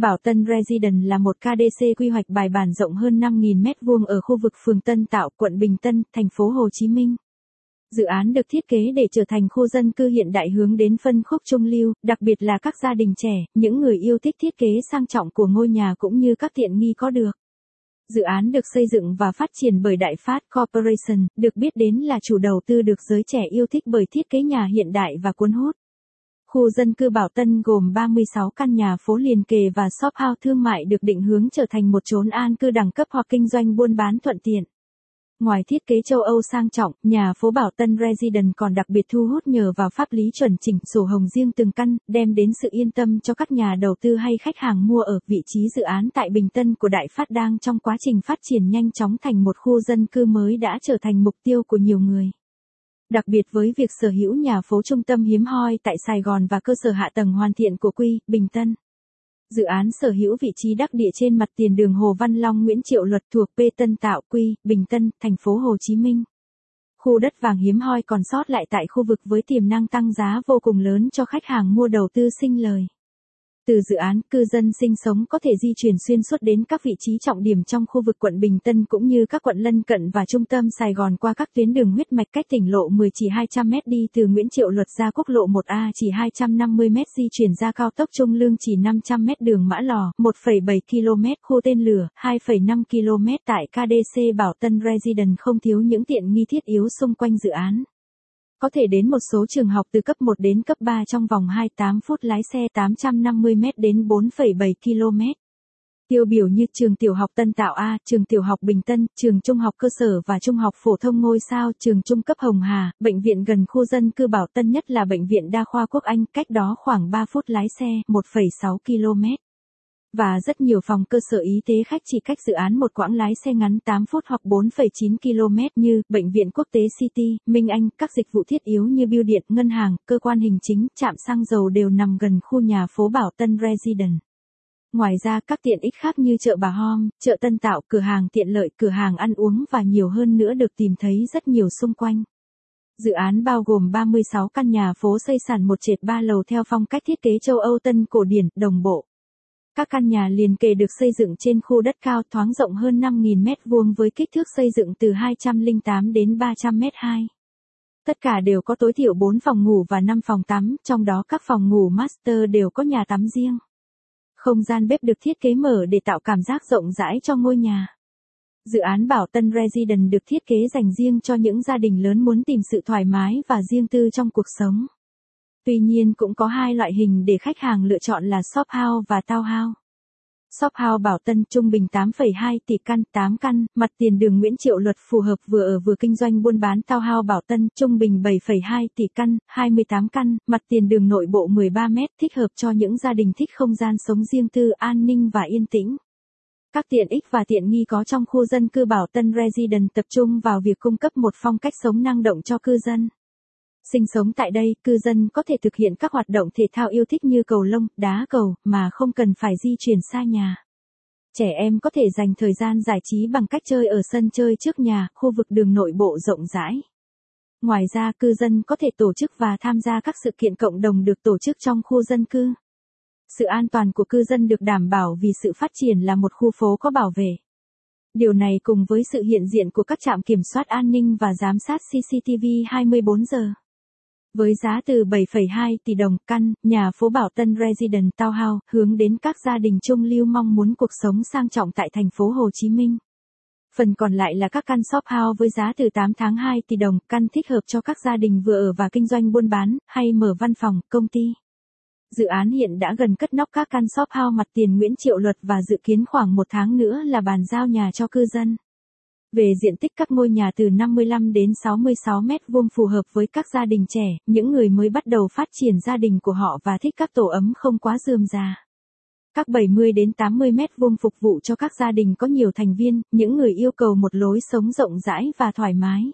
Bảo Tân Residence là một KDC quy hoạch bài bản rộng hơn 5.000 m2 ở khu vực phường Tân Tạo, quận Bình Tân, thành phố Hồ Chí Minh. Dự án được thiết kế để trở thành khu dân cư hiện đại hướng đến phân khúc trung lưu, đặc biệt là các gia đình trẻ, những người yêu thích thiết kế sang trọng của ngôi nhà cũng như các tiện nghi có được. Dự án được xây dựng và phát triển bởi Đại Phát Corporation, được biết đến là chủ đầu tư được giới trẻ yêu thích bởi thiết kế nhà hiện đại và cuốn hút. Khu dân cư Bảo Tân gồm 36 căn nhà phố liền kề và shop house thương mại được định hướng trở thành một chốn an cư đẳng cấp hoặc kinh doanh buôn bán thuận tiện. Ngoài thiết kế châu Âu sang trọng, nhà phố Bảo Tân Resident còn đặc biệt thu hút nhờ vào pháp lý chuẩn chỉnh sổ hồng riêng từng căn, đem đến sự yên tâm cho các nhà đầu tư hay khách hàng mua ở vị trí dự án tại Bình Tân của Đại Phát đang trong quá trình phát triển nhanh chóng thành một khu dân cư mới đã trở thành mục tiêu của nhiều người. Đặc biệt với việc sở hữu nhà phố trung tâm hiếm hoi tại Sài Gòn và cơ sở hạ tầng hoàn thiện của Quy, Bình Tân. Dự án sở hữu vị trí đắc địa trên mặt tiền đường Hồ Văn Long Nguyễn Triệu Luật thuộc P Tân Tạo Quy, Bình Tân, thành phố Hồ Chí Minh. Khu đất vàng hiếm hoi còn sót lại tại khu vực với tiềm năng tăng giá vô cùng lớn cho khách hàng mua đầu tư sinh lời. Từ dự án, cư dân sinh sống có thể di chuyển xuyên suốt đến các vị trí trọng điểm trong khu vực quận Bình Tân cũng như các quận lân cận và trung tâm Sài Gòn qua các tuyến đường huyết mạch cách tỉnh lộ 10 chỉ 200 m đi từ Nguyễn Triệu Luật ra quốc lộ 1A chỉ 250 m di chuyển ra cao tốc Trung Lương chỉ 500 m đường Mã Lò, 1,7 km khu tên lửa, 2,5 km tại KDC Bảo Tân Resident không thiếu những tiện nghi thiết yếu xung quanh dự án có thể đến một số trường học từ cấp 1 đến cấp 3 trong vòng 28 phút lái xe 850 m đến 4,7 km. Tiêu biểu như trường tiểu học Tân Tạo A, trường tiểu học Bình Tân, trường trung học cơ sở và trung học phổ thông ngôi sao, trường trung cấp Hồng Hà, bệnh viện gần khu dân cư Bảo Tân nhất là bệnh viện đa khoa Quốc Anh, cách đó khoảng 3 phút lái xe, 1,6 km. Và rất nhiều phòng cơ sở y tế khách chỉ cách dự án một quãng lái xe ngắn 8 phút hoặc 4,9 km như Bệnh viện Quốc tế City, Minh Anh, các dịch vụ thiết yếu như bưu điện, ngân hàng, cơ quan hình chính, trạm xăng dầu đều nằm gần khu nhà phố Bảo Tân Residence. Ngoài ra các tiện ích khác như chợ Bà Hom, chợ Tân Tạo, cửa hàng tiện lợi, cửa hàng ăn uống và nhiều hơn nữa được tìm thấy rất nhiều xung quanh. Dự án bao gồm 36 căn nhà phố xây sàn một trệt ba lầu theo phong cách thiết kế châu Âu Tân cổ điển, đồng bộ. Các căn nhà liền kề được xây dựng trên khu đất cao thoáng rộng hơn 5.000 mét vuông với kích thước xây dựng từ 208 đến 300 mét 2. Tất cả đều có tối thiểu 4 phòng ngủ và 5 phòng tắm, trong đó các phòng ngủ master đều có nhà tắm riêng. Không gian bếp được thiết kế mở để tạo cảm giác rộng rãi cho ngôi nhà. Dự án Bảo Tân Residence được thiết kế dành riêng cho những gia đình lớn muốn tìm sự thoải mái và riêng tư trong cuộc sống. Tuy nhiên cũng có hai loại hình để khách hàng lựa chọn là shop house và townhouse. Shop House Bảo Tân trung bình 8,2 tỷ căn, 8 căn, mặt tiền đường Nguyễn Triệu Luật phù hợp vừa ở vừa kinh doanh buôn bán Townhouse Bảo Tân trung bình 7,2 tỷ căn, 28 căn, mặt tiền đường nội bộ 13 mét thích hợp cho những gia đình thích không gian sống riêng tư an ninh và yên tĩnh. Các tiện ích và tiện nghi có trong khu dân cư Bảo Tân Residence tập trung vào việc cung cấp một phong cách sống năng động cho cư dân. Sinh sống tại đây, cư dân có thể thực hiện các hoạt động thể thao yêu thích như cầu lông, đá cầu, mà không cần phải di chuyển xa nhà. Trẻ em có thể dành thời gian giải trí bằng cách chơi ở sân chơi trước nhà, khu vực đường nội bộ rộng rãi. Ngoài ra, cư dân có thể tổ chức và tham gia các sự kiện cộng đồng được tổ chức trong khu dân cư. Sự an toàn của cư dân được đảm bảo vì sự phát triển là một khu phố có bảo vệ. Điều này cùng với sự hiện diện của các trạm kiểm soát an ninh và giám sát CCTV 24 giờ. Với giá từ 7,2 tỷ đồng căn, nhà phố Bảo Tân Resident Townhouse hướng đến các gia đình trung lưu mong muốn cuộc sống sang trọng tại thành phố Hồ Chí Minh. Phần còn lại là các căn shop house với giá từ 8 tháng 2 tỷ đồng, căn thích hợp cho các gia đình vừa ở và kinh doanh buôn bán, hay mở văn phòng, công ty. Dự án hiện đã gần cất nóc các căn shop house mặt tiền Nguyễn Triệu Luật và dự kiến khoảng một tháng nữa là bàn giao nhà cho cư dân. Về diện tích các ngôi nhà từ 55 đến 66 mét vuông phù hợp với các gia đình trẻ, những người mới bắt đầu phát triển gia đình của họ và thích các tổ ấm không quá rườm rà. Các 70 đến 80 mét vuông phục vụ cho các gia đình có nhiều thành viên, những người yêu cầu một lối sống rộng rãi và thoải mái.